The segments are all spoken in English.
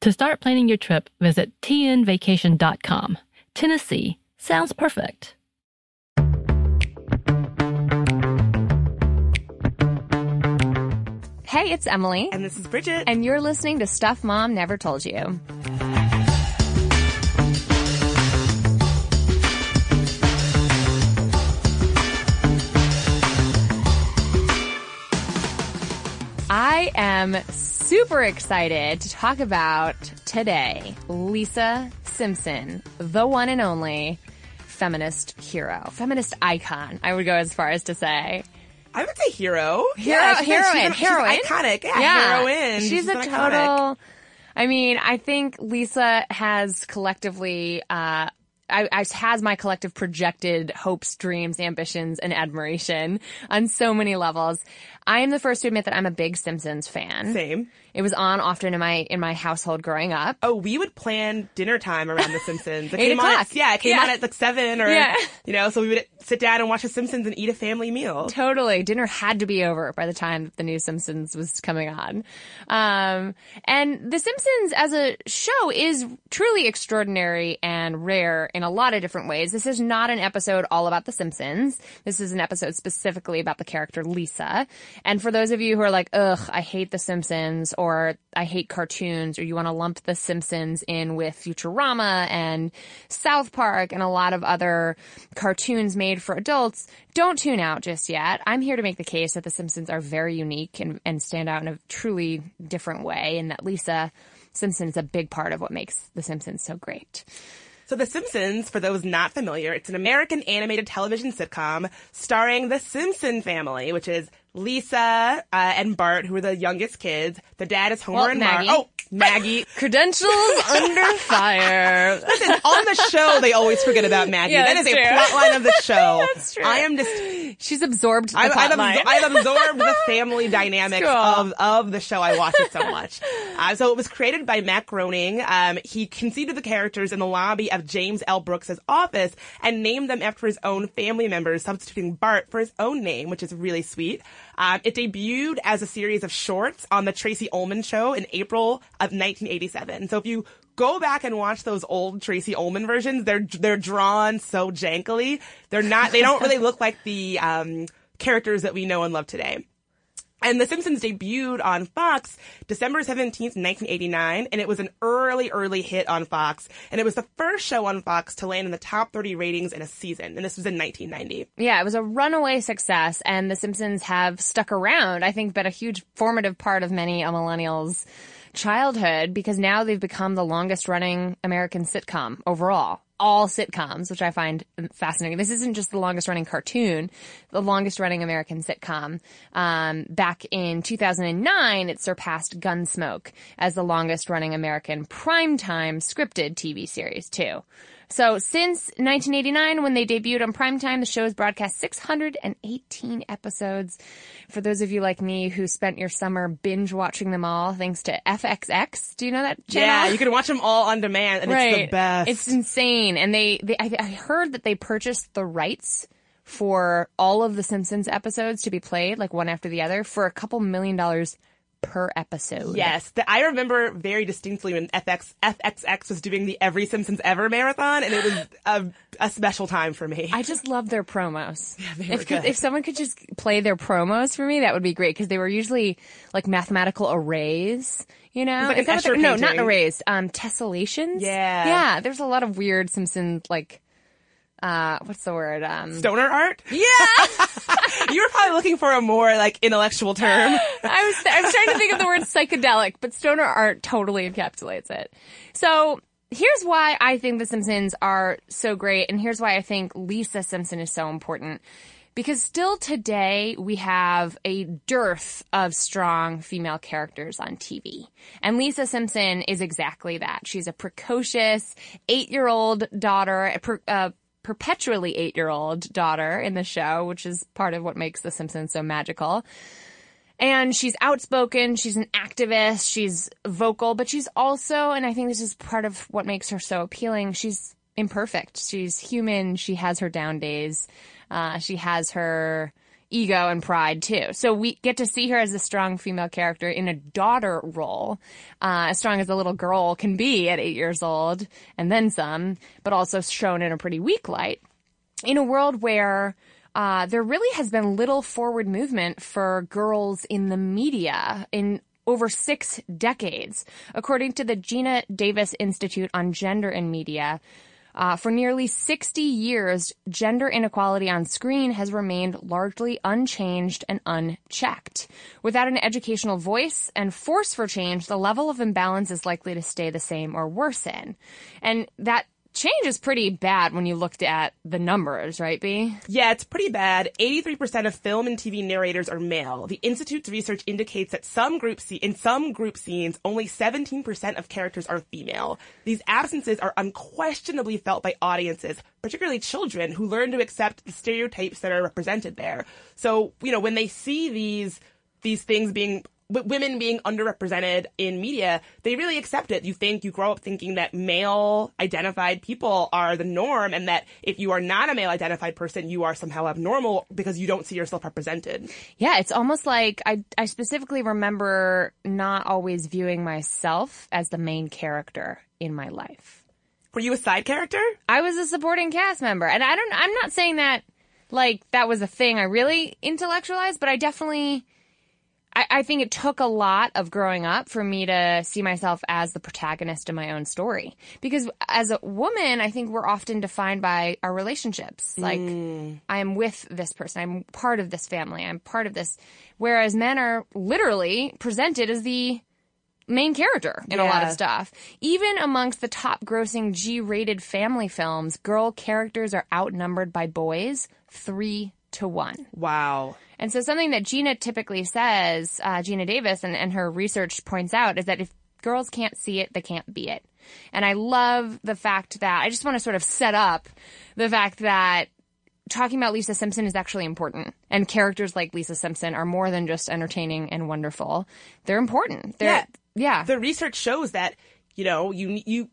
To start planning your trip, visit tnvacation.com. Tennessee sounds perfect. Hey, it's Emily. And this is Bridget. And you're listening to Stuff Mom Never Told You. I am super excited to talk about today Lisa Simpson, the one and only feminist hero, feminist icon, I would go as far as to say. I would say hero. Hero, yeah, she's- heroine, she's, she's heroine. iconic. Yeah, heroine. She's, a total. I mean, I think Lisa has collectively, uh, I, I has my collective projected hopes, dreams, ambitions, and admiration on so many levels. I am the first to admit that I'm a big Simpsons fan. Same. It was on often in my in my household growing up. Oh, we would plan dinner time around The Simpsons. It Eight came on at, yeah, it came Yeah. on at like seven or, Yeah. you know, so we would sit down and watch The Simpsons and eat a family meal. Totally. Dinner had to be over by the time the new Simpsons was coming on. Um, and The Simpsons as a show is truly extraordinary and rare in a lot of different ways. This is not an episode all about The Simpsons. This is an episode specifically about the character Lisa. And for those of you who are like, ugh, I hate The Simpsons or I hate cartoons or you want to lump The Simpsons in with Futurama and South Park and a lot of other cartoons made for adults, don't tune out just yet. I'm here to make the case that The Simpsons are very unique and, and stand out in a truly different way and that Lisa Simpson is a big part of what makes The Simpsons so great. So The Simpsons, for those not familiar, it's an American animated television sitcom starring the Simpson family, which is Lisa uh, and Bart, who are the youngest kids. The dad is Homer Well, and Maggie. Marge. Oh, Maggie. Credentials under fire. Listen, on the show, they always forget about Maggie. Yeah, that is that's a true. plot line of the show. That's true. I am just She's absorbed the I've, plot I've, line. absor- I've absorbed the family dynamics Cool. of, of the show. I watch it so much. Uh, so it was created by Matt Groening. Um, he conceived of the characters in the lobby of James L. Brooks' office and named them after his own family members, substituting Bart for his own name, which is really sweet. Um, it debuted as a series of shorts on the Tracey Ullman show in April of 1987. So if you go back and watch those old Tracey Ullman versions, they're they're drawn so jankily. They're not. They don't really look like the um, characters that we know and love today. And The Simpsons debuted on Fox December 17th, 1989, and it was an early, early hit on Fox. And it was the first show on Fox to land in the top 30 ratings in a season, and this was in 1990. Yeah, it was a runaway success, and The Simpsons have stuck around. I think been a huge formative part of many a millennials' childhood because now they've become the longest running American sitcom overall. All sitcoms, which I find fascinating. This isn't just the longest running cartoon, the longest running American sitcom. Um, back in 2009, it surpassed Gunsmoke as the longest running American primetime scripted TV series too. So since 1989, when they debuted on primetime, the show has broadcast 618 episodes. For those of you like me who spent your summer binge watching them all, thanks to FXX. Do you know that channel? Yeah, you can watch them all on demand, and it's the best. It's insane. And they, they I, I heard that they purchased the rights for all of the Simpsons episodes to be played, like one after the other, for a couple million dollars per episode. Yes, the, I remember very distinctly when FX FXX was doing the Every Simpsons Ever marathon, and it was a, a special time for me. I just love their promos. Yeah, they if, if someone could just play their promos for me, that would be great because they were usually like mathematical arrays. You know, like an that what they're- Escher no, not arrays. Um, tessellations. Yeah. yeah. There's a lot of weird Simpson like, uh, what's the word? Um, Stoner art? yeah. you were probably looking for a more like intellectual term. I was I was trying to think of the word psychedelic, but stoner art totally encapsulates it. So here's why I think The Simpsons are so great, and here's why I think Lisa Simpson is so important. Because still today we have a dearth of strong female characters on TV. And Lisa Simpson is exactly that. She's a precocious eight-year-old daughter, a per, uh, perpetually eight-year-old daughter in the show, which is part of what makes The Simpsons so magical. And she's outspoken, she's an activist, she's vocal, but she's also, and I think this is part of what makes her so appealing, she's imperfect. She's human, she has her down days, uh, she has her ego and pride too. So we get to see her as a strong female character in a daughter role, uh, as strong as a little girl can be at eight years old, and then some, but also shown in a pretty weak light in a world where uh, there really has been little forward movement for girls in the media in over six decades. According to the Geena Davis Institute on Gender and Media, uh, for nearly 60 years, gender inequality on screen has remained largely unchanged and unchecked. Without an educational voice and force for change, the level of imbalance is likely to stay the same or worsen. And that change is pretty bad when you looked at the numbers, right, B? Yeah, it's pretty bad. 83% of film and TV narrators are male. The Institute's research indicates that some group in some group scenes, only 17% of characters are female. These absences are unquestionably felt by audiences, particularly children who learn to accept the stereotypes that are represented there. So, you know, when they see these, these things being women being underrepresented in media, they really accept it. You think, you grow up thinking that male identified people are the norm and that if you are not a male identified person, you are somehow abnormal because you don't see yourself represented. Yeah, it's almost like I, I specifically remember not always viewing myself as the main character in my life. Were you a side character? I was a supporting cast member, and I don't. I'm not saying that like that was a thing I really intellectualized, but I definitely. I, I think it took a lot of growing up for me to see myself as the protagonist of my own story. Because as a woman, I think we're often defined by our relationships. Like, mm. I am with this person. I'm part of this family. I'm part of this. Whereas men are literally presented as the main character in a lot of stuff. Even amongst the top grossing G rated family films, girl characters are outnumbered by boys three to one. Wow. And so something that Geena typically says, uh, Geena Davis, and, and her research points out is that if girls can't see it, they can't be it. And I love the fact that I just want to sort of set up the fact that talking about Lisa Simpson is actually important. And characters like Lisa Simpson are more than just entertaining and wonderful. They're important. They're, Yeah. yeah. The research shows that, you know, you, you,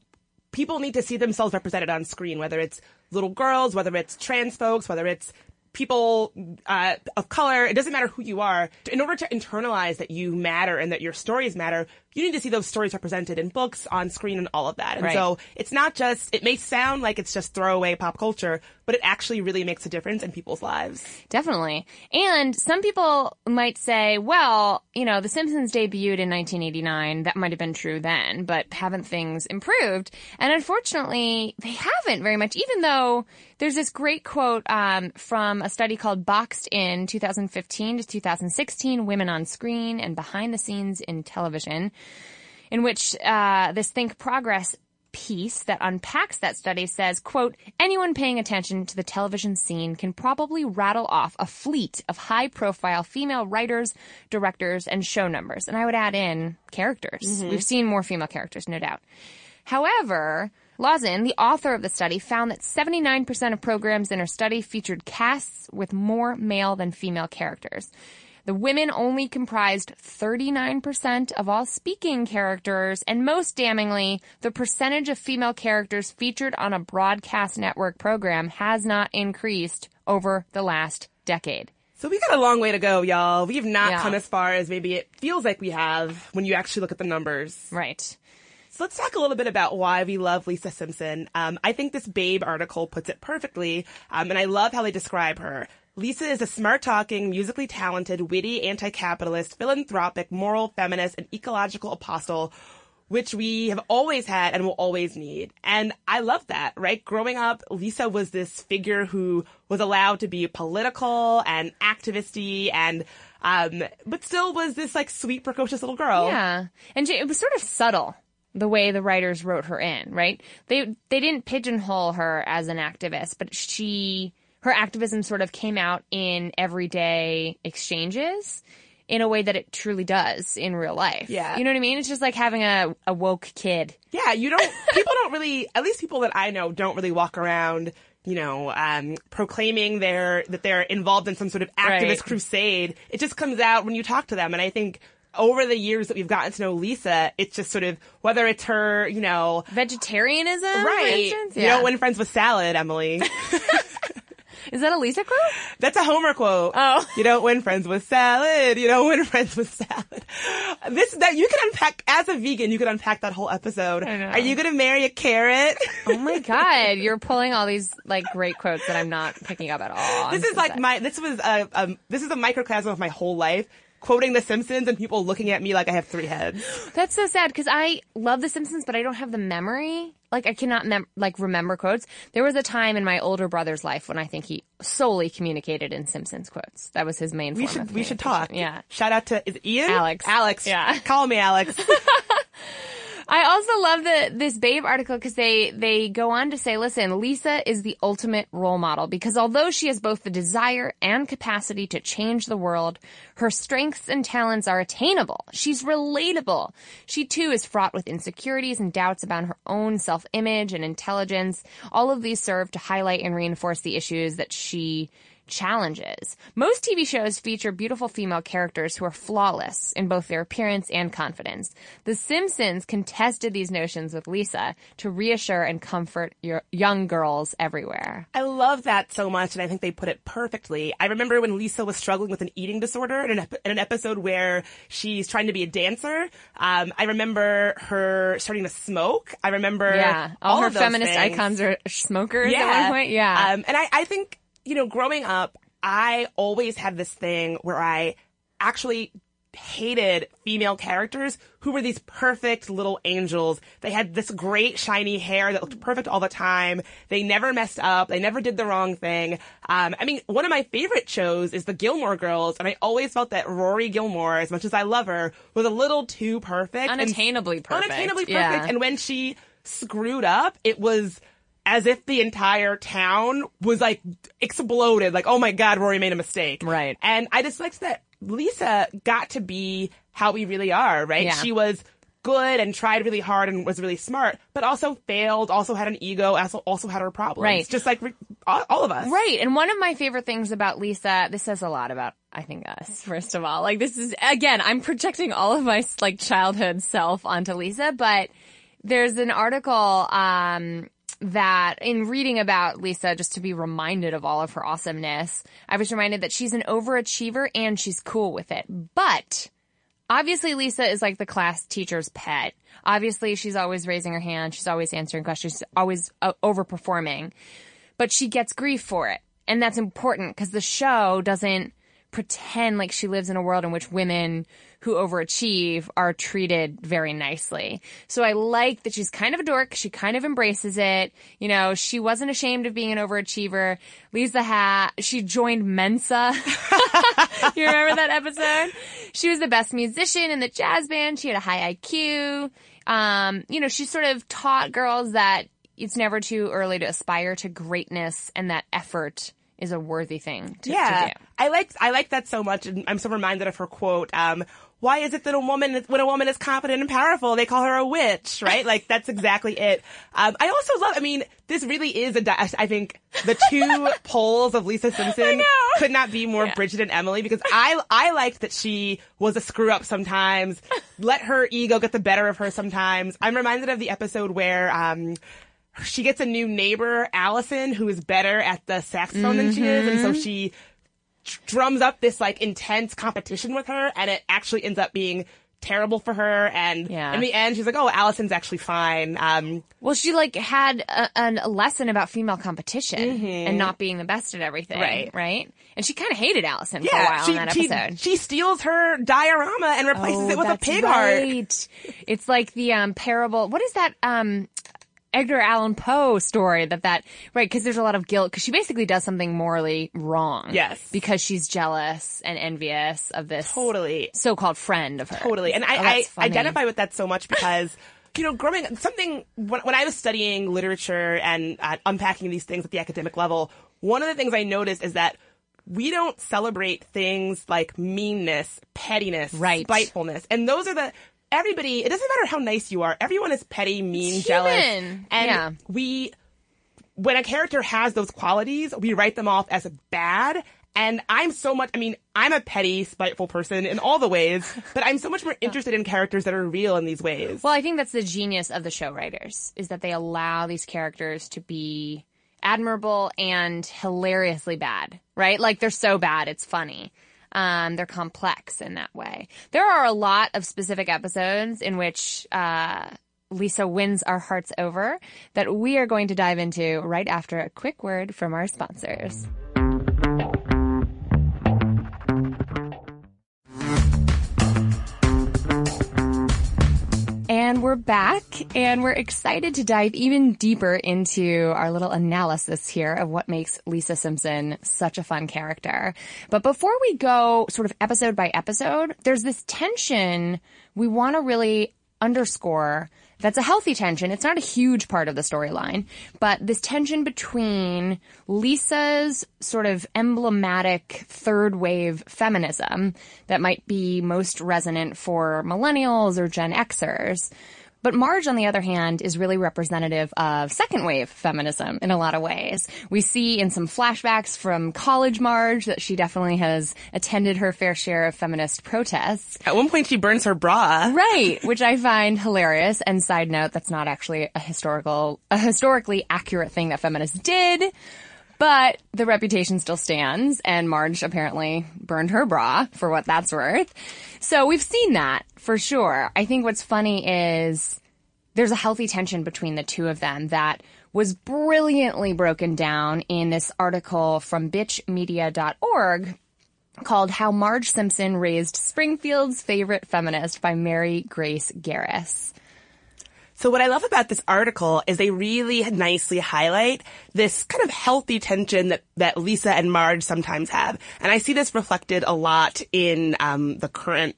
people need to see themselves represented on screen, whether it's little girls, whether it's trans folks, whether it's people uh, of color. It doesn't matter who you are. In order to internalize that you matter and that your stories matter, you need to see those stories represented in books, on screen, and all of that. And Right. so it's not just, it may sound like it's just throwaway pop culture, but it actually really makes a difference in people's lives. Definitely. And some people might say, well, you know, The Simpsons debuted in 1989. That might have been true then, but haven't things improved? And unfortunately, they haven't very much, even though there's this great quote um, from a study called Boxed In 2015 to 2016 Women on Screen and Behind the Scenes in Television, in which uh, this Think Progress piece that unpacks that study says, quote, anyone paying attention to the television scene can probably rattle off a fleet of high profile female writers, directors, and showrunners. And I would add in characters. Mm-hmm. We've seen more female characters, no doubt. However, Lauzen, the author of the study, found that 79% of programs in her study featured casts with more male than female characters. The women only comprised 39% of all speaking characters, and most damningly, the percentage of female characters featured on a broadcast network program has not increased over the last decade. So we got a long way to go, y'all. We've not Yeah. come as far as maybe it feels like we have when you actually look at the numbers. Right. So let's talk a little bit about why we love Lisa Simpson. Um, I think this Babe article puts it perfectly, um, and I love how they describe her. Lisa is a smart-talking, musically talented, witty, anti-capitalist, philanthropic, moral, feminist, and ecological apostle, which we have always had and will always need. And I love that, right? Growing up, Lisa was this figure who was allowed to be political and activisty and um, but still was this like sweet, precocious little girl. Yeah. And it was sort of subtle the way the writers wrote her in, right? They they didn't pigeonhole her as an activist, but she her activism sort of came out in everyday exchanges in a way that it truly does in real life. Yeah. You know what I mean? It's just like having a, a woke kid. Yeah, you don't. People don't really. At least people that I know don't really walk around, you know, um, proclaiming their that they're involved in some sort of activist Right. crusade. It just comes out when you talk to them, and I think over the years that we've gotten to know Lisa, it's just sort of whether it's her, you know, Vegetarianism, for right? instance? You Yeah. don't win friends with salad, Emily. Is that a Lisa quote? That's a Homer quote. Oh. You don't win friends with salad. You don't win friends with salad. This, that, you can unpack, as a vegan, you can unpack that whole episode. I know. Are you gonna marry a carrot? Oh my god, you're pulling all these like great quotes that I'm not picking up at all. this I'm is so like sad. my, this was a, um, this is a microcosm of my whole life. Quoting The Simpsons and people looking at me like I have three heads. That's so sad because I love The Simpsons, but I don't have the memory. Like I cannot mem- like remember quotes. There was a time in my older brother's life when I think he solely communicated in Simpsons quotes. That was his main. We should, we should talk. Yeah. Shout out to, is Ian? Alex. Alex. Yeah. Call me Alex. I also love the this Babe article because they they go on to say, listen, Lisa is the ultimate role model because although she has both the desire and capacity to change the world, her strengths and talents are attainable. She's relatable. She too is fraught with insecurities and doubts about her own self-image and intelligence. All of these serve to highlight and reinforce the issues that she challenges. Most TV shows feature beautiful female characters who are flawless in both their appearance and confidence. The Simpsons contested these notions with Lisa to reassure and comfort your young girls everywhere. I love that so much, and I think they put it perfectly. I remember when Lisa was struggling with an eating disorder in an, ep- in an episode where she's trying to be a dancer. Um, I remember her starting to smoke. I remember Yeah. All, her of those feminist things. icons are smokers at one point. Yeah. Um, and I, I think, you know, growing up, I always had this thing where I actually hated female characters who were these perfect little angels. They had this great shiny hair that looked perfect all the time. They never messed up. They never did the wrong thing. Um, I mean, one of my favorite shows is the Gilmore Girls, and I always felt that Rory Gilmore, as much as I love her, was a little too perfect. Unattainably perfect. Unattainably perfect. Yeah. And when she screwed up, it was as if the entire town was like exploded. Like, oh my God, Rory made a mistake. Right. And I just liked that Lisa got to be how we really are, right? Yeah. She was good and tried really hard and was really smart, but also failed, also had an ego, also, also had her problems. Right. Just like re- all, all of us. Right. And one of my favorite things about Lisa, this says a lot about, I think, us, first of all. Like, this is, again, I'm projecting all of my, like, childhood self onto Lisa, but there's an article, um, that in reading about Lisa, just to be reminded of all of her awesomeness, I was reminded that she's an overachiever and she's cool with it. But obviously Lisa is like the class teacher's pet. Obviously she's always raising her hand. She's always answering questions. She's always uh, overperforming, but she gets grief for it. And that's important because the show doesn't pretend like she lives in a world in which women who overachieve are treated very nicely. So I like that she's kind of a dork. She kind of embraces it. You know, she wasn't ashamed of being an overachiever. Lisa had, she joined Mensa. you remember that episode? She was the best musician in the jazz band. She had a high IQ. Um, you know, she sort of taught girls that it's never too early to aspire to greatness and that effort is a worthy thing to, yeah, to do. I like I like that so much, and I'm so reminded of her quote. Um, why is it that a woman, when a woman is confident and powerful, they call her a witch, right? like that's exactly it. Um, I also love. I mean, this really is a. di- I think the two poles of Lisa Simpson could not be more Bridget and Emily because I I liked that she was a screw up sometimes, let her ego get the better of her sometimes. I'm reminded of the episode where. Um, she gets a new neighbor, Allison, who is better at the saxophone than she is, and so she drums up this like intense competition with her, and it actually ends up being terrible for her. And Yeah. in the end, she's like, "Oh, Allison's actually fine." Um, Well, she like had a, a lesson about female competition and not being the best at everything. Right. Right. And she kind of hated Allison for a while she, in that she, episode. she steals her diorama and replaces Oh, it with a pig heart. It's like the um, parable. What is that? Um, Edgar Allan Poe story that that right because there's a lot of guilt because she basically does something morally wrong. Yes. because she's jealous and envious of this Totally. so-called friend of hers. Totally. And Oh, I, I that's funny. identify with that so much because, you know, growing something, when, when I was studying literature and uh, unpacking these things at the academic level, one of the things I noticed is that we don't celebrate things like meanness, pettiness, Right. spitefulness. And those are the, everybody, it doesn't matter how nice you are. Everyone is petty, mean, It's jealous. human. And Yeah. we, when a character has those qualities, we write them off as bad. And I'm so much, I mean, I'm a petty, spiteful person in all the ways, but I'm so much more interested in characters that are real in these ways. Well, I think that's the genius of the show writers is that they allow these characters to be admirable and hilariously bad, right? Like they're so bad, it's funny. Um, they're complex in that way. There are a lot of specific episodes in which, uh, Lisa wins our hearts over that we are going to dive into right after a quick word from our sponsors. And we're back and we're excited to dive even deeper into our little analysis here of what makes Lisa Simpson such a fun character. But before we go sort of episode by episode, there's this tension we want to really underscore that's a healthy tension. It's not a huge part of the storyline, but this tension between Lisa's sort of emblematic third wave feminism that might be most resonant for millennials or Gen Xers. But Marge, on the other hand, is really representative of second wave feminism in a lot of ways. We see in some flashbacks from college Marge that she definitely has attended her fair share of feminist protests. At one point, she burns her bra. Right, which I find hilarious. And side note, that's not actually a historical, a historically accurate thing that feminists did. But the reputation still stands, and Marge apparently burned her bra for what that's worth. So we've seen that for sure. I think what's funny is there's a healthy tension between the two of them that was brilliantly broken down in this article from bitchmedia.org called How Marge Simpson Raised Springfield's Favorite Feminist by Mary Grace Garris. So what I love about this article is they really nicely highlight this kind of healthy tension that, that Lisa and Marge sometimes have. And I see this reflected a lot in um, the current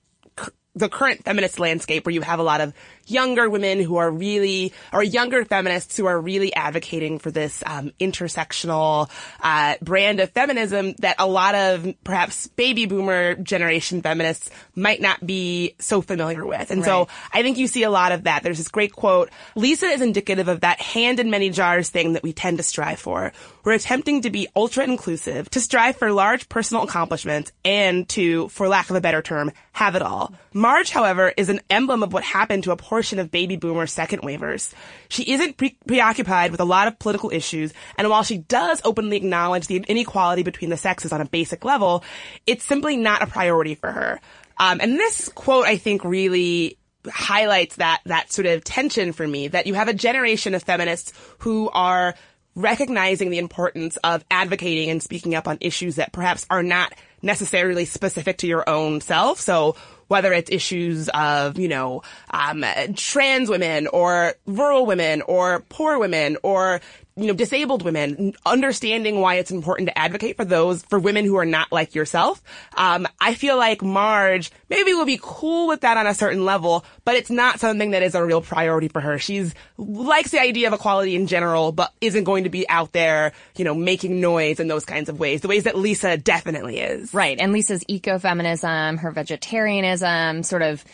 the current feminist landscape where you have a lot of younger women who are really, or younger feminists who are really advocating for this um, intersectional uh, brand of feminism that a lot of perhaps baby boomer generation feminists might not be so familiar with. And so I think you see a lot of that. There's this great quote, Lisa is indicative of that hand in many jars thing that we tend to strive for. We're attempting to be ultra inclusive, to strive for large personal accomplishments, and to, for lack of a better term, have it all. Marge, however, is an emblem of what happened to a portion of baby boomer second wavers. She isn't pre- preoccupied with a lot of political issues, and while she does openly acknowledge the inequality between the sexes on a basic level, it's simply not a priority for her. Um, and this quote, I think, really highlights that that sort of tension for me that you have a generation of feminists who are recognizing the importance of advocating and speaking up on issues that perhaps are not necessarily specific to your own self. So whether it's issues of, you know, um, trans women or rural women or poor women or, you know, disabled women, understanding why it's important to advocate for those, for women who are not like yourself. Um, I feel like Marge maybe will be cool with that on a certain level, but it's not something that is a real priority for her. She's likes the idea of equality in general, but isn't going to be out there, you know, making noise in those kinds of ways, the ways that Lisa definitely is. Right. And Lisa's ecofeminism, her vegetarianism, sort of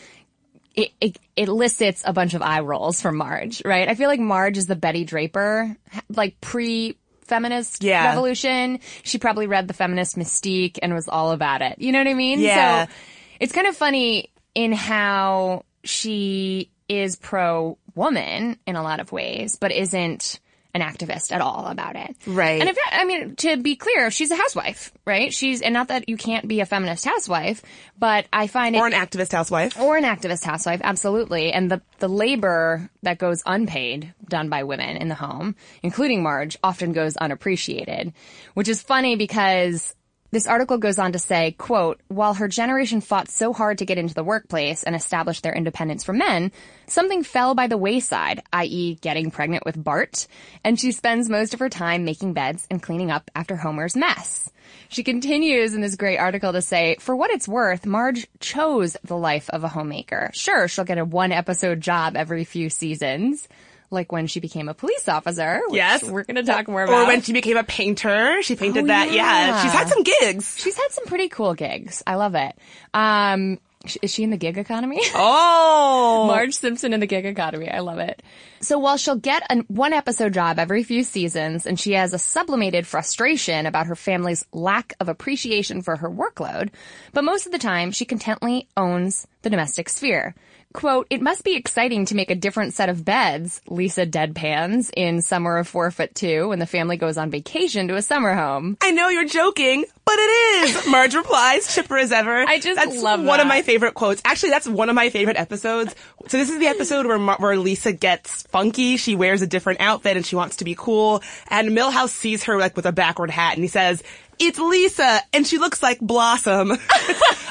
it, it elicits a bunch of eye rolls from Marge, right? I feel like Marge is the Betty Draper, like pre feminist Yeah. revolution. She probably read the feminist mystique and was all about it. You know what I mean? Yeah. So it's kind of funny in how she is pro woman in a lot of ways, but isn't an activist at all about it. Right. And if I mean, to be clear, she's a housewife, right? She's, and not that you can't be a feminist housewife, but I find it. Or an activist housewife. or an activist housewife, absolutely. And the, the labor that goes unpaid done by women in the home, including Marge, often goes unappreciated, which is funny because this article goes on to say, quote, while her generation fought so hard to get into the workplace and establish their independence from men, something fell by the wayside, i.e. getting pregnant with Bart, and she spends most of her time making beds and cleaning up after Homer's mess. She continues in this great article to say, for what it's worth, Marge chose the life of a homemaker. Sure, she'll get a one episode job every few seasons, like when she became a police officer. which Yes. We're going to talk more about. Or when she became a painter, she painted Oh, that. Yeah. yeah. she's had some gigs. She's had some pretty cool gigs. I love it. Um, is she in the gig economy? Oh, Marge Simpson in the gig economy. I love it. So while she'll get a one episode job every few seasons and she has a sublimated frustration about her family's lack of appreciation for her workload, but most of the time she contently owns the domestic sphere. Quote, it must be exciting to make a different set of beds, Lisa deadpans in Summer of Four Foot Two when the family goes on vacation to a summer home. I know you're joking, but it is. Marge replies, chipper as ever. I just that's love one of my favorite quotes. Actually, that's one of my favorite episodes. So this is the episode where Mar- where Lisa gets funky. She wears a different outfit and she wants to be cool. And Milhouse sees her like with a backward hat and he says, "It's Lisa," and she looks like Blossom.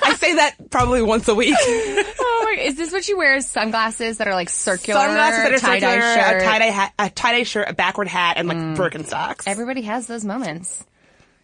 I say that probably once a week. Oh my, is this what she wears? Sunglasses that are like circular, Sunglasses that are tie-dye circular, shirt. a tie dye hat, a tie dye shirt, a backward hat, and like mm. Birkenstocks. Everybody has those moments.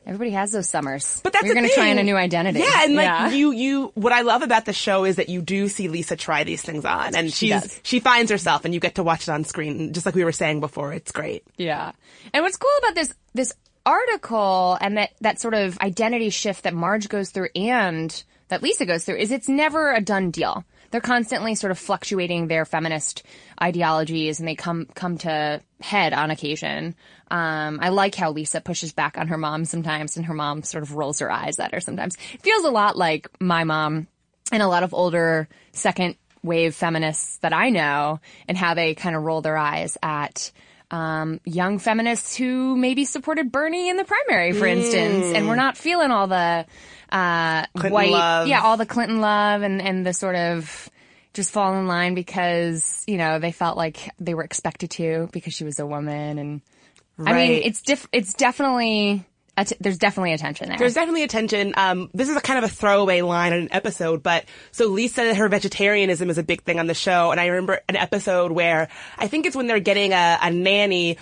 Everybody has those summers. But that's you're gonna try thing. on a new identity. Yeah, and like Yeah. you, you. What I love about the show is that you do see Lisa try these things on, and She she's does. she finds herself, and you get to watch it on screen, just like we were saying before. It's great. Yeah. And what's cool about this this article and that that sort of identity shift that Marge goes through and that Lisa goes through is it's never a done deal. They're constantly sort of fluctuating their feminist ideologies and they come come to head on occasion. Um, I like how Lisa pushes back on her mom sometimes and her mom sort of rolls her eyes at her sometimes. It feels a lot like my mom and a lot of older second wave feminists that I know and how they kind of roll their eyes at um, young feminists who maybe supported Bernie in the primary, for instance, and we're not feeling all the uh, white, love. yeah, all the Clinton love and and the sort of just fall in line because you know they felt like they were expected to because she was a woman and I mean it's diff- it's definitely a t- there's definitely a tension there. There's definitely attention. Um, this is a kind of a throwaway line in an episode, but so Lisa, her vegetarianism is a big thing on the show, and I remember an episode where I think it's when they're getting a, a nanny.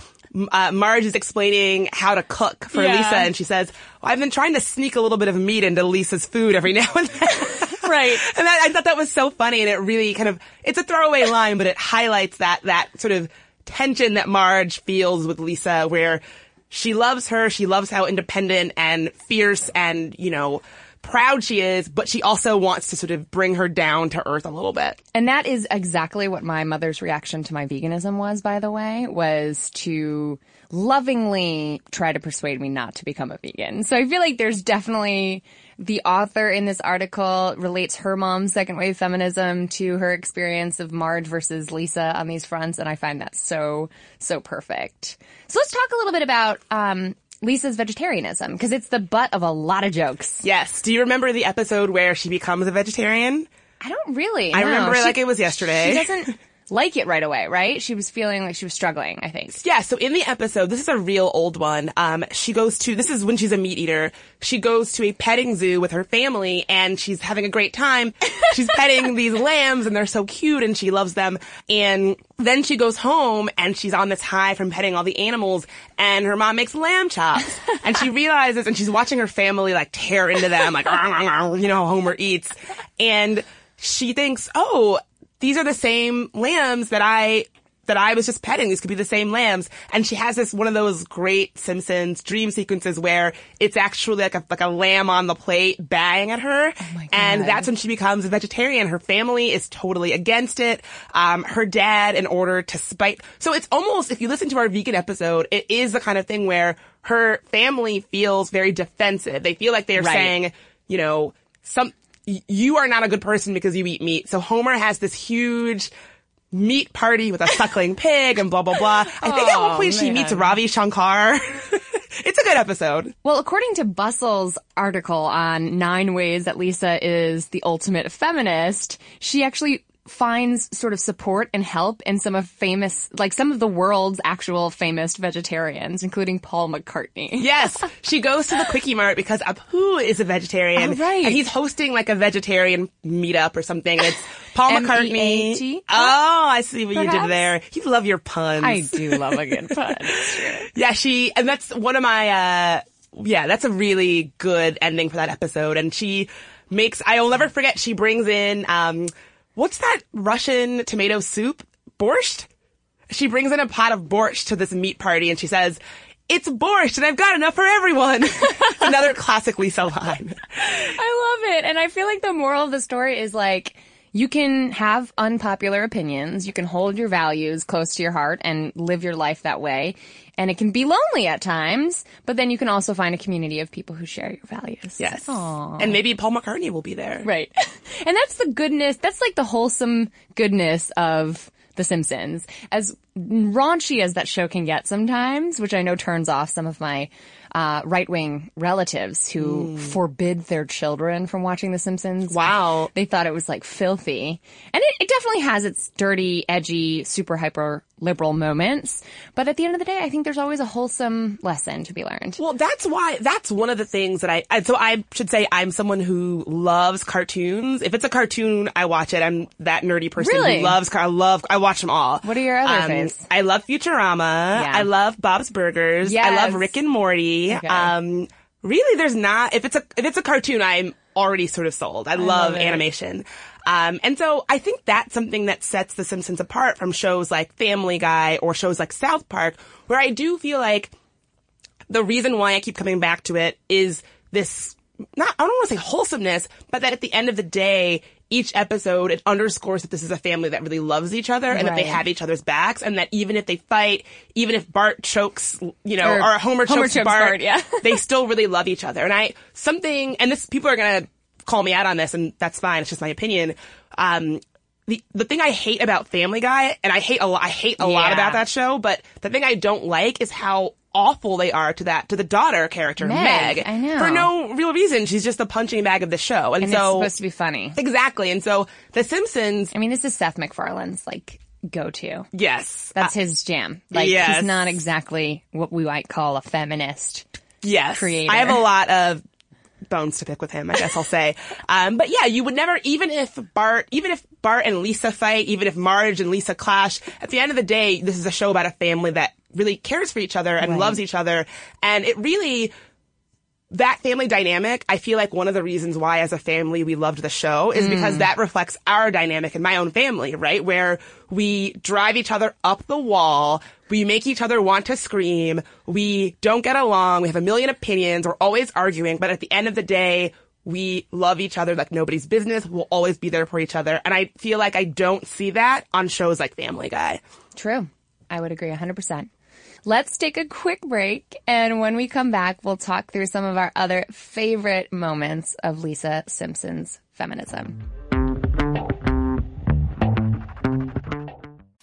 Uh, Marge is explaining how to cook for Yeah. Lisa, and she says, well, "I've been trying to sneak a little bit of meat into Lisa's food every now and then." Right. And that, I thought that was so funny, and it really kind of it's a throwaway line, but it highlights that that sort of tension that Marge feels with Lisa, where she loves her, she loves how independent and fierce and you know proud she is, but she also wants to sort of bring her down to earth a little bit. And that is exactly what my mother's reaction to my veganism was, by the way, was to lovingly try to persuade me not to become a vegan. So I feel like there's definitely the author in this article relates her mom's second wave feminism to her experience of Marge versus Lisa on these fronts. And I find that so, so perfect. So let's talk a little bit about, um, Lisa's vegetarianism because it's the butt of a lot of jokes. Yes. Do you remember the episode where she becomes a vegetarian? I don't really. I no. remember it She- like it was yesterday. She doesn't like it right away, right? She was feeling like she was struggling, I think. Yeah, so in the episode, this is a real old one. Um, she goes to, this is when she's a meat eater. She goes to a petting zoo with her family and she's having a great time. She's petting these lambs and they're so cute and she loves them. And then she goes home and she's on this high from petting all the animals and her mom makes lamb chops. and she realizes, and she's watching her family like tear into them, like, you know, Homer eats. And she thinks, oh, these are the same lambs that I that I was just petting. These could be the same lambs. And she has this one of those great Simpsons dream sequences where it's actually like a like a lamb on the plate banging at her. and that's when she becomes a vegetarian. Her family is totally against it. Um, her dad, in order to spite, so it's almost if you listen to our vegan episode, it is the kind of thing where her family feels very defensive. They feel like they're Right. saying, you know, some you are not a good person because you eat meat. So Homer has this huge meat party with a suckling pig and blah blah blah. I think at one oh, point she meets Ravi Shankar. it's a good episode. Well, according to Bustle's article on nine ways that Lisa is the ultimate feminist, she actually finds sort of support and help in some of famous, like some of the world's actual famous vegetarians, including Paul McCartney. Yes, she goes to the Kwik-E-Mart because Apu is a vegetarian, Oh, right. and he's hosting like a vegetarian meetup or something. It's Paul McCartney. Oh, I see what you did there. You love your puns. I do love a good pun. Yeah, she, and that's one of my, uh, yeah, that's a really good ending for that episode. And she makes, I'll never forget, she brings in, um, what's that Russian tomato soup? Borscht? She brings in a pot of borscht to this meat party and she says, it's borscht and I've got enough for everyone. Another classic Lisa line. I love it. And I feel like the moral of the story is like, you can have unpopular opinions. You can hold your values close to your heart and live your life that way. And it can be lonely at times, but then you can also find a community of people who share your values. Yes. And maybe Paul McCartney will be there. Right. And that's the goodness, that's like the wholesome goodness of The Simpsons. As raunchy as that show can get sometimes, which I know turns off some of my uh, right wing relatives who forbid their children from watching The Simpsons. Wow. They thought it was like filthy. And it, it definitely has its dirty, edgy, super hyper liberal moments. But at the end of the day, I think there's always a wholesome lesson to be learned. Well, that's why, that's one of the things that I, I, so I should say I'm someone who loves cartoons. If it's a cartoon, I watch it. I'm that nerdy person Really? who loves, I love, I watch them all. What are your other faves? I love Futurama. Yeah. I love Bob's Burgers. I love Rick and Morty. Okay. Um, really there's not, if it's a, if it's a cartoon, I'm already sort of sold. I, love, love animation. Um, and so I think that's something that sets The Simpsons apart from shows like Family Guy or shows like South Park, where I do feel like the reason why I keep coming back to it is this not I don't want to say wholesomeness, but that at the end of the day, each episode it underscores that this is a family that really loves each other and that they have each other's backs and that even if they fight, even if Bart chokes, you know, Or or, Homer, Homer chokes, chokes Bart, Bart, yeah. they still really love each other. And I something and this people are going to call me out on this and that's fine, it's just my opinion. Um the, the thing I hate about Family Guy, and I hate a lot, I hate a lot about that show, but the thing I don't like is how awful they are to that, to the daughter character, Meg, Meg. I know. For no real reason. She's just the punching bag of the show. And, And it's so, supposed to be funny. exactly. And so, The Simpsons, I mean, this is Seth MacFarlane's like go-to. yes. That's his jam. Like yes. he's not exactly what we might call a feminist. Yes. creator. I have a lot of bones to pick with him, I guess I'll say. Um, but yeah, you would never, even if Bart, even if Bart and Lisa fight, even if Marge and Lisa clash, at the end of the day, this is a show about a family that really cares for each other and Right. loves each other. And it really, that family dynamic, I feel like one of the reasons why as a family we loved the show is mm. because that reflects our dynamic in my own family, right? Where we drive each other up the wall. We make each other want to scream. We don't get along. We have a million opinions. We're always arguing. But at the end of the day, we love each other like nobody's business. We'll always be there for each other. And I feel like I don't see that on shows like Family Guy. True. I would agree 100%. Let's take a quick break. And when we come back, we'll talk through some of our other favorite moments of Lisa Simpson's feminism.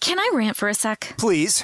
Can I rant for a sec? Please.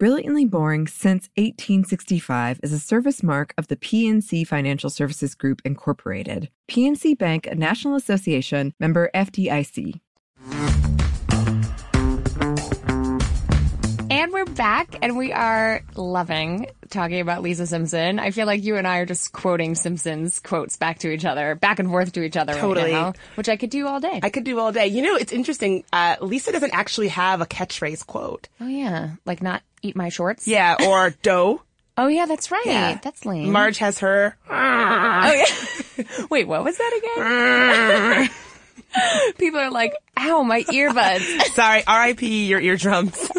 Brilliantly Boring Since 1865 is a service mark of the PNC Financial Services Group, Incorporated. PNC Bank, a National Association, member FDIC. And we're back and we are loving talking about Lisa Simpson. I feel like you and I are just quoting Simpsons quotes back to each other, back and forth to each other Totally. right now, which I could do all day. I could do all day. You know, it's interesting. Uh, Lisa doesn't actually have a catchphrase quote. oh yeah, like not eat my shorts. Yeah, or D'oh. Oh yeah, that's right. Yeah. That's lame. Marge has her. Oh yeah. Wait, what was that again? People are like, "Ow, my earbuds." Sorry, R.I.P. your eardrums.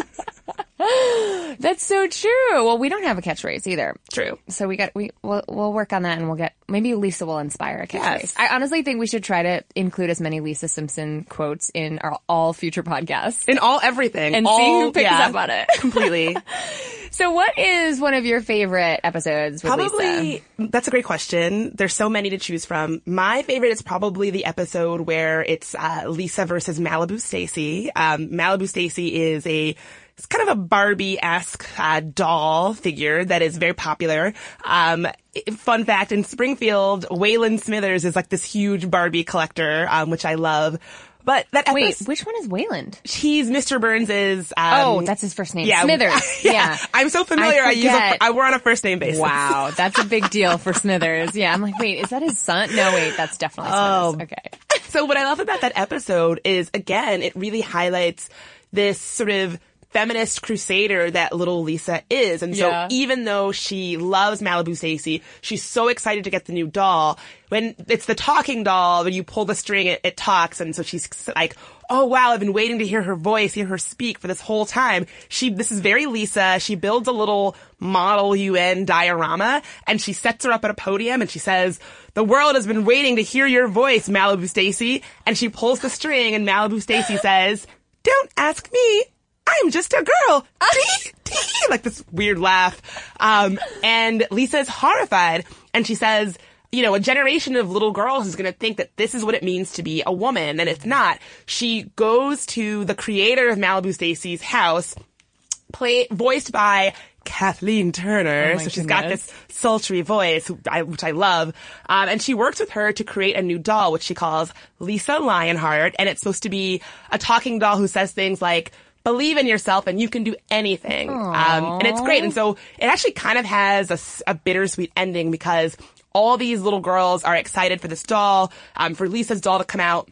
That's so true. Well, we don't have a catchphrase either. True. So we got we we'll, we'll work on that and we'll get maybe Lisa will inspire a catchphrase. Yes. I honestly think we should try to include as many Lisa Simpson quotes in our all future podcasts In all everything. and all, see who picks yeah, up on it. Completely. so, what is one of your favorite episodes? With Probably, Lisa? that's a great question. There's so many to choose from. My favorite is probably the episode where it's uh, Lisa versus Malibu Stacy. Um, Malibu Stacy is a it's kind of a Barbie-esque uh, doll figure that is very popular. Um, fun fact: in Springfield, Waylon Smithers is like this huge Barbie collector, um, which I love. But that Wait, episode, which one is Waylon? he's Mr. Burns's. Um, oh, that's his first name. Yeah, Smithers. yeah. yeah. I'm so familiar. I, use. A. I we're on a first name basis. Wow, that's a big deal for Smithers. Yeah, I'm like, wait, is that his son? No, wait, that's definitely Oh. Smithers. Okay. So what I love about that episode is again, it really highlights this sort of feminist crusader that little Lisa is. And so Yeah. even though she loves Malibu Stacy, she's so excited to get the new doll. When it's the talking doll, when you pull the string, it, it talks. And so she's like, Oh wow, I've been waiting to hear her voice, hear her speak for this whole time. She, this is very Lisa. She builds a little model UN diorama and she sets her up at a podium and she says, the world has been waiting to hear your voice, Malibu Stacy. And she pulls the string and Malibu Stacy says, don't ask me. I'm just a girl. Like this weird laugh. Um, and Lisa is horrified and she says, you know, a generation of little girls is going to think that this is what it means to be a woman. And it's not. She goes to the creator of Malibu Stacy's house, play, voiced by Kathleen Turner. Oh so she's got this sultry voice, I, which I love. Um, and she works with her to create a new doll, which she calls Lisa Lionheart. And it's supposed to be a talking doll who says things like, believe in yourself and you can do anything. Um, and it's great. And so it actually kind of has a bittersweet ending because all these little girls are excited for this doll, um, for Lisa's doll to come out.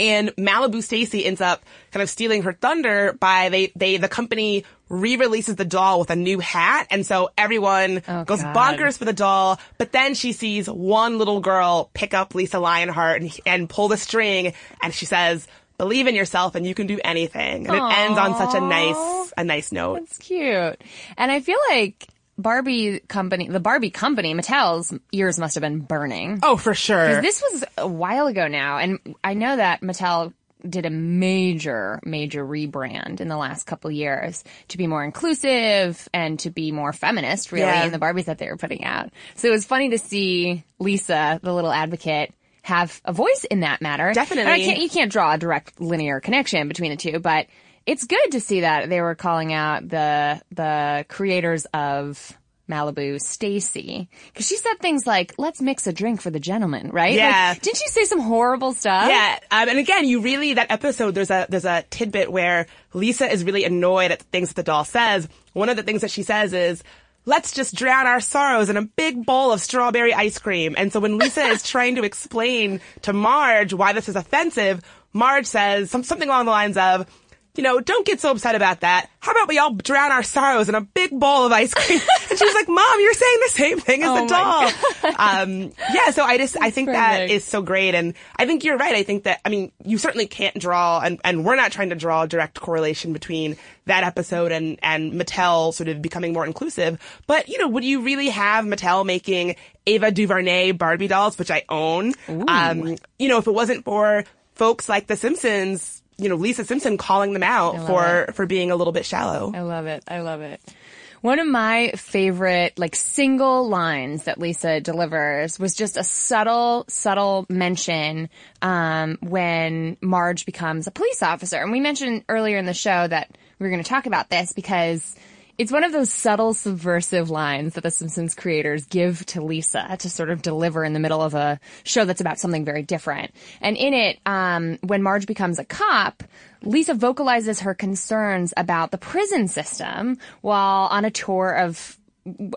And Malibu Stacy ends up kind of stealing her thunder by they, they, the company re-releases the doll with a new hat. And so everyone goes God. bonkers for the doll. But then she sees one little girl pick up Lisa Lionheart and, and pull the string. And she says, believe in yourself and you can do anything. And it ends on such a nice, a nice note. It's cute. And I feel like Barbie company, the Barbie company, Mattel's ears must have been burning. Oh, for sure. this was a while ago now, and I know that Mattel did a major, major rebrand in the last couple years to be more inclusive and to be more feminist, really, Yeah. in the Barbies that they were putting out. So it was funny to see Lisa, the little advocate, have a voice in that matter. Definitely. Can't, you can't draw a direct linear connection between the two, but it's good to see that they were calling out the the creators of Malibu, Stacy, because she said things like, "Let's mix a drink for the gentleman," right? Yeah. Like, didn't she say some horrible stuff? Yeah, um, and again, you really that episode. There's a there's a tidbit where Lisa is really annoyed at the things that the doll says. One of the things that she says is, "Let's just drown our sorrows in a big bowl of strawberry ice cream." And so when Lisa is trying to explain to Marge why this is offensive, Marge says some, something along the lines of. You know, don't get so upset about that. How about we all drown our sorrows in a big bowl of ice cream? and she's like, Mom, you're saying the same thing as Oh the doll. Um, yeah, so I just, I think that perfect. is so great. And I think you're right. I think that, I mean, you certainly can't draw, and, and we're not trying to draw a direct correlation between that episode and, and Mattel sort of becoming more inclusive. But, you know, would you really have Mattel making Ava DuVernay Barbie dolls, which I own? Um, you know, if it wasn't for folks like The Simpsons, you know, Lisa Simpson calling them out for, for being a little bit shallow. I love it. I love it. One of my favorite, like, single lines that Lisa delivers was just a subtle, subtle mention, um, when Marge becomes a police officer. And we mentioned earlier in the show that we were going to talk about this because it's one of those subtle, subversive lines that the Simpsons creators give to Lisa to sort of deliver in the middle of a show that's about something very different. And in it, um, when Marge becomes a cop, Lisa vocalizes her concerns about the prison system while on a tour of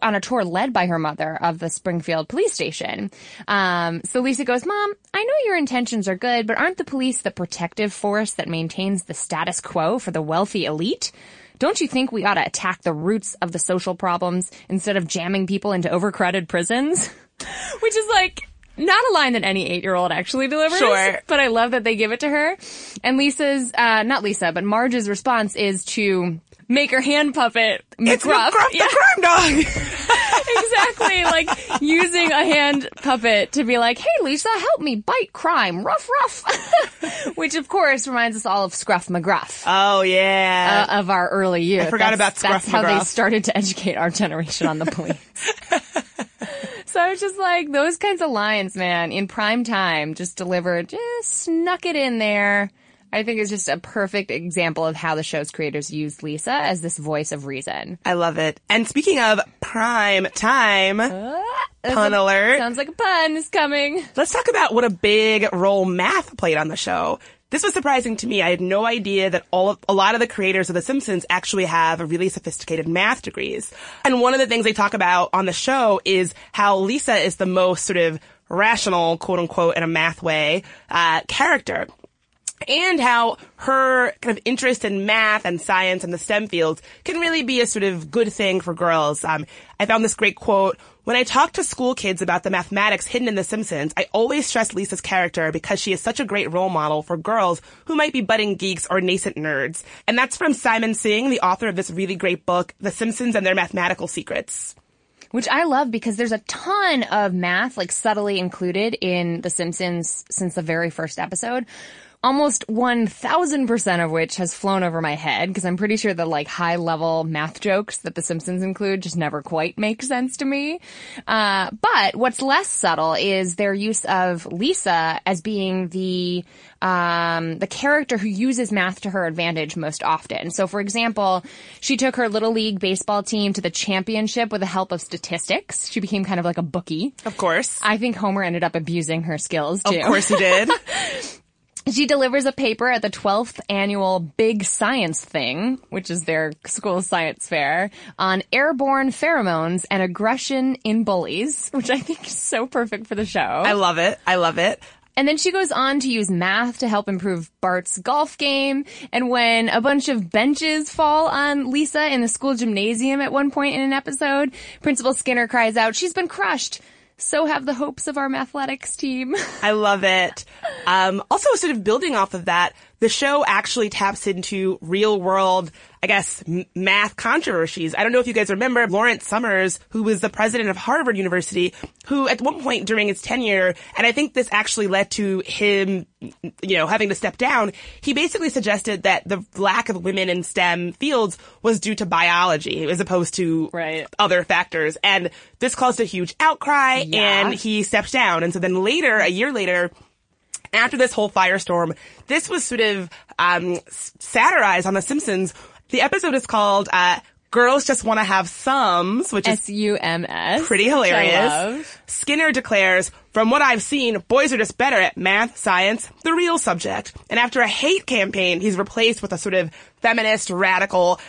on a tour led by her mother of the Springfield police station. Um, so Lisa goes, Mom, I know your intentions are good, but aren't the police the protective force that maintains the status quo for the wealthy elite? Don't you think we ought to attack the roots of the social problems instead of jamming people into overcrowded prisons? Which is like, not a line that any eight-year-old actually delivers. Sure. But I love that they give it to her. And Lisa's, uh, not Lisa, but Marge's response is to make her hand puppet It's McGruff. McGruff Yeah. the crime dog. exactly. Like using a hand puppet to be like, hey, Lisa, help me bite crime. Rough, rough. Which, of course, reminds us all of Scruff McGruff. oh yeah. uh, of our early years. I forgot That's- about Scruff That's how they started to educate our generation on the police. so I was just like, those kinds of lines, man, in prime time, just delivered, just snuck it in there. I think it's just a perfect example of how the show's creators used Lisa as this voice of reason. I love it. And speaking of prime time, pun alert. Sounds like a pun is coming. Let's talk about what a big role math played on the show. This was surprising to me. I had no idea that all of, a lot of the creators of The Simpsons actually have a really sophisticated math degrees. And one of the things they talk about on the show is how Lisa is the most sort of rational, quote unquote, in a math way, uh, character and how her kind of interest in math and science and the STEM fields can really be a sort of good thing for girls. Um, I found this great quote. When I talk to school kids about the mathematics hidden in The Simpsons, I always stress Lisa's character because she is such a great role model for girls who might be budding geeks or nascent nerds. And that's from Simon Singh, the author of this really great book, The Simpsons and Their Mathematical Secrets. Which I love because there's a ton of math like subtly included in The Simpsons since the very first episode. Almost 1000% of which has flown over my head because I'm pretty sure the like high level math jokes that The Simpsons include just never quite make sense to me. Uh, but what's less subtle is their use of Lisa as being the um, the character who uses math to her advantage most often. So, for example, she took her little league baseball team to the championship with the help of statistics. She became kind of like a bookie. Of course. I think Homer ended up abusing her skills too. Of course he did. She delivers a paper at the 12th annual Big Science Thing, which is their school science fair, on airborne pheromones and aggression in bullies, which I think is so perfect for the show. I love it. I love it. And then she goes on to use math to help improve Bart's golf game. And when a bunch of benches fall on Lisa in the school gymnasium at one point in an episode, Principal Skinner cries out, she's been crushed. So have the hopes of our mathletics team. I love it. Um, also, sort of building off of that, the show actually taps into real world, I guess, m- math controversies. I don't know if you guys remember Lawrence Summers, who was the president of Harvard University, who at one point during his tenure, and I think this actually led to him, you know, having to step down, he basically suggested that the lack of women in STEM fields was due to biology as opposed to Right. other factors. And this caused a huge outcry and he stepped down. And so then later, a year later, after this whole firestorm, this was sort of um, satirized on The Simpsons. The episode is called uh, "Girls Just Want to Have Sums," which is S-U-M-S. pretty hilarious. Skinner declares, "From what I've seen, boys are just better at math, science, the real subject." And after a hate campaign, he's replaced with a sort of feminist, radical.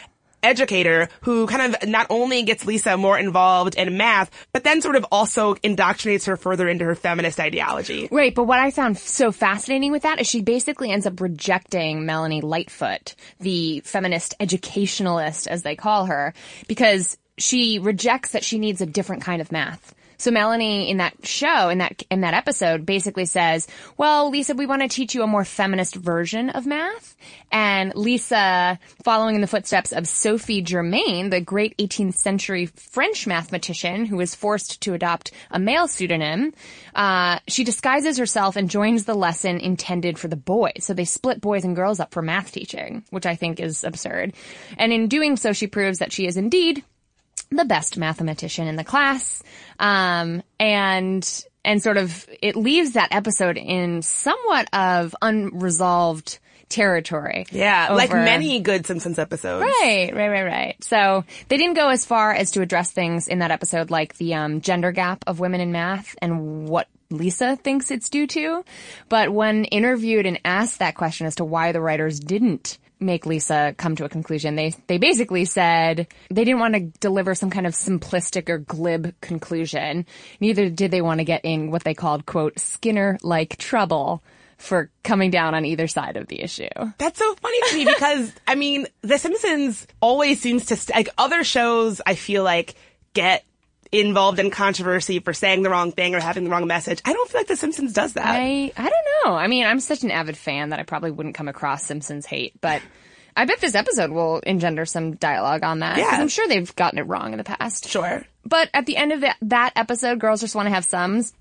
Educator who kind of not only gets Lisa more involved in math, but then sort of also indoctrinates her further into her feminist ideology. Right, but what I found so fascinating with that is she basically ends up rejecting Melanie Lightfoot, the feminist educationalist, as they call her, because she rejects that she needs a different kind of math. So Melanie in that show, in that, in that episode basically says, well, Lisa, we want to teach you a more feminist version of math. And Lisa, following in the footsteps of Sophie Germain, the great 18th century French mathematician who was forced to adopt a male pseudonym, uh, she disguises herself and joins the lesson intended for the boys. So they split boys and girls up for math teaching, which I think is absurd. And in doing so, she proves that she is indeed the best mathematician in the class. Um, and, and sort of, it leaves that episode in somewhat of unresolved territory. Yeah, like many good Simpsons episodes. Right, right, right, right. So they didn't go as far as to address things in that episode like the um, gender gap of women in math and what Lisa thinks it's due to. But when interviewed and asked that question as to why the writers didn't make Lisa come to a conclusion, they they basically said they didn't want to deliver some kind of simplistic or glib conclusion. Neither did they want to get in what they called quote Skinner like trouble for coming down on either side of the issue. That's so funny to me because I mean, The Simpsons always seems to st- like other shows. I feel like get involved in controversy for saying the wrong thing or having the wrong message. I don't feel like The Simpsons does that. I I don't know. I mean, I'm such an avid fan that I probably wouldn't come across Simpsons hate, but I bet this episode will engender some dialogue on that. Yeah. I'm sure they've gotten it wrong in the past. Sure. But at the end of that, that episode, Girls Just Want to Have Sums,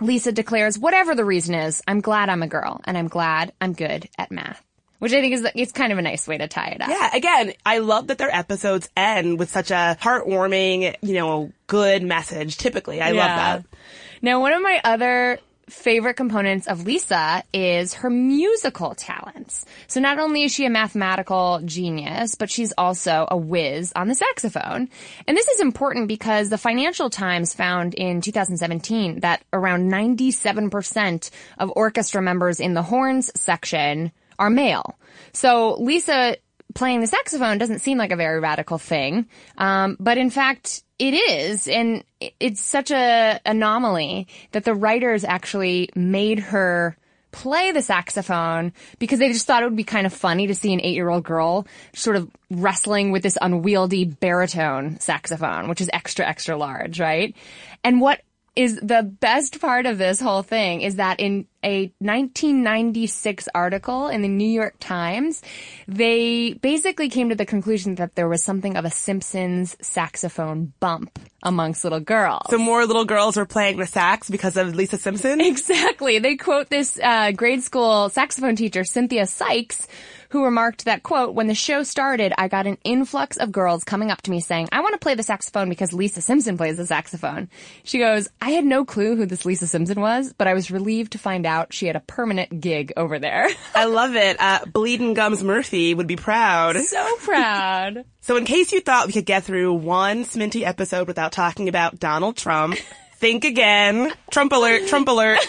Lisa declares, whatever the reason is, I'm glad I'm a girl and I'm glad I'm good at math. Which I think is, it's kind of a nice way to tie it up. Yeah, again, I love that their episodes end with such a heartwarming, you know, good message. Typically, I love that. Now, one of my other favorite components of Lisa is her musical talents. So not only is she a mathematical genius, but she's also a whiz on the saxophone. And this is important because the Financial Times found in 2017 that around 97% of orchestra members in the horns section are male. So Lisa playing the saxophone doesn't seem like a very radical thing, um, but in fact it is, and it's such a anomaly that the writers actually made her play the saxophone because they just thought it would be kind of funny to see an eight-year-old girl sort of wrestling with this unwieldy baritone saxophone, which is extra, extra large, right? And what is the best part of this whole thing is that in a 1996 article in the New York Times, they basically came to the conclusion that there was something of a Simpsons saxophone bump amongst little girls. So more little girls were playing the sax because of Lisa Simpson. Exactly. They quote this uh, grade school saxophone teacher, Cynthia Sykes, who remarked that, quote, when the show started, I got an influx of girls coming up to me saying, I want to play the saxophone because Lisa Simpson plays the saxophone. She goes, I had no clue who this Lisa Simpson was, but I was relieved to find out she had a permanent gig over there. I love it. Uh, Bleeding Gums Murphy would be proud. so proud. So in case you thought we could get through one Sminty episode without talking about Donald Trump, think again. Trump alert, Trump alert.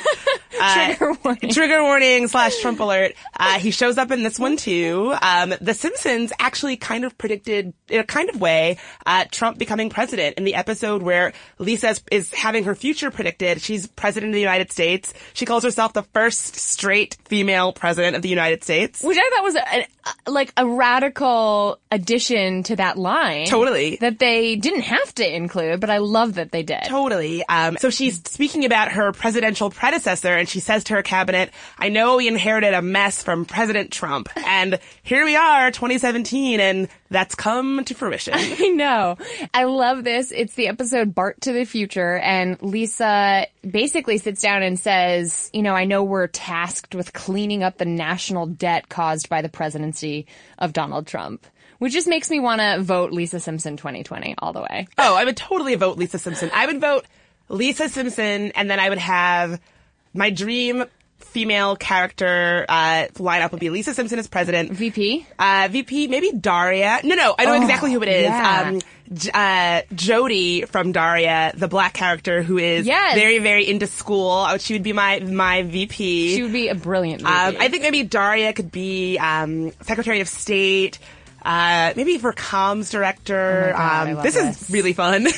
Uh, Trigger warning. Trigger warning slash Trump alert. Uh, he shows up in this one too. Um, the Simpsons actually kind of predicted, in a kind of way, uh, Trump becoming president in the episode where Lisa is, is having her future predicted. She's president of the United States. She calls herself the first straight female president of the United States. Which I thought was a, a- like a radical addition to that line. Totally. That they didn't have to include, but I love that they did. Totally. Um, so she's speaking about her presidential predecessor, and she says to her cabinet, "I know we inherited a mess from President Trump, and here we are, 2017, and that's come to fruition." I know. I love this. It's the episode Bart to the Future and Lisa basically sits down and says, you know, I know we're tasked with cleaning up the national debt caused by the presidency of Donald Trump. Which just makes me want to vote Lisa Simpson 2020 all the way. oh, I would totally vote Lisa Simpson. I would vote Lisa Simpson, and then I would have my dream female character uh, lineup would be Lisa Simpson as president. VP? Uh, VP, maybe Daria. No, no, I know exactly who it is. yeah. Um, J- uh, Jodie from Daria, the black character who is Yes. very, very into school. Uh, She would be my my VP. She would be a brilliant um, I think maybe Daria could be um, Secretary of State. Uh, maybe for comms director. Oh God, um, this, this. is really fun.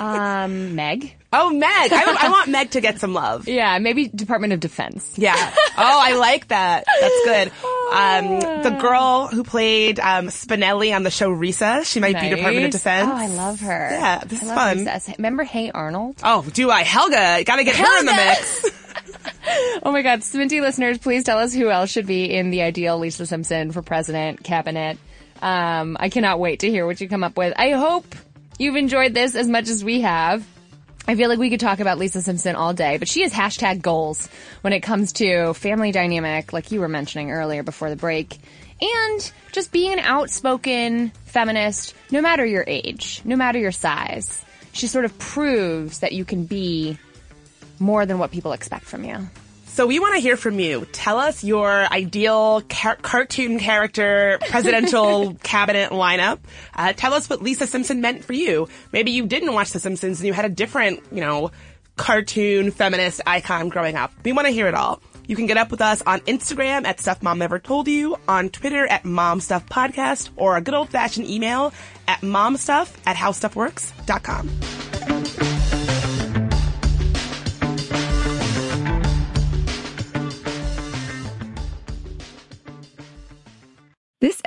Um, Meg. Oh, Meg. I, I want Meg to get some love. Yeah, maybe Department of Defense. Yeah. Oh, I like that. That's good. Um, the girl who played um, Spinelli on the show Risa, she might be Department of Defense. Oh, I love her. Yeah, this I is fun. Recess. Remember Hey Arnold? Oh, do I? Helga, gotta get her in the mix. Oh my God, Sminty listeners, please tell us who else should be in the ideal Lisa Simpson for president cabinet. Um, I cannot wait to hear what you come up with. I hope you've enjoyed this as much as we have. I feel like we could talk about Lisa Simpson all day, but she has hashtag goals when it comes to family dynamic, like you were mentioning earlier before the break, and just being an outspoken feminist, no matter your age, no matter your size. She sort of proves that you can be more than what people expect from you. So we want to hear from you. Tell us your ideal car- cartoon character presidential cabinet lineup. Uh, tell us what Lisa Simpson meant for you. Maybe you didn't watch The Simpsons and you had a different, you know, cartoon feminist icon growing up. We want to hear it all. You can get up with us on Instagram at Stuff Mom Never Told You, on Twitter at Mom Stuff Podcast, or a good old fashioned email at momstuff at howstuffworks.com.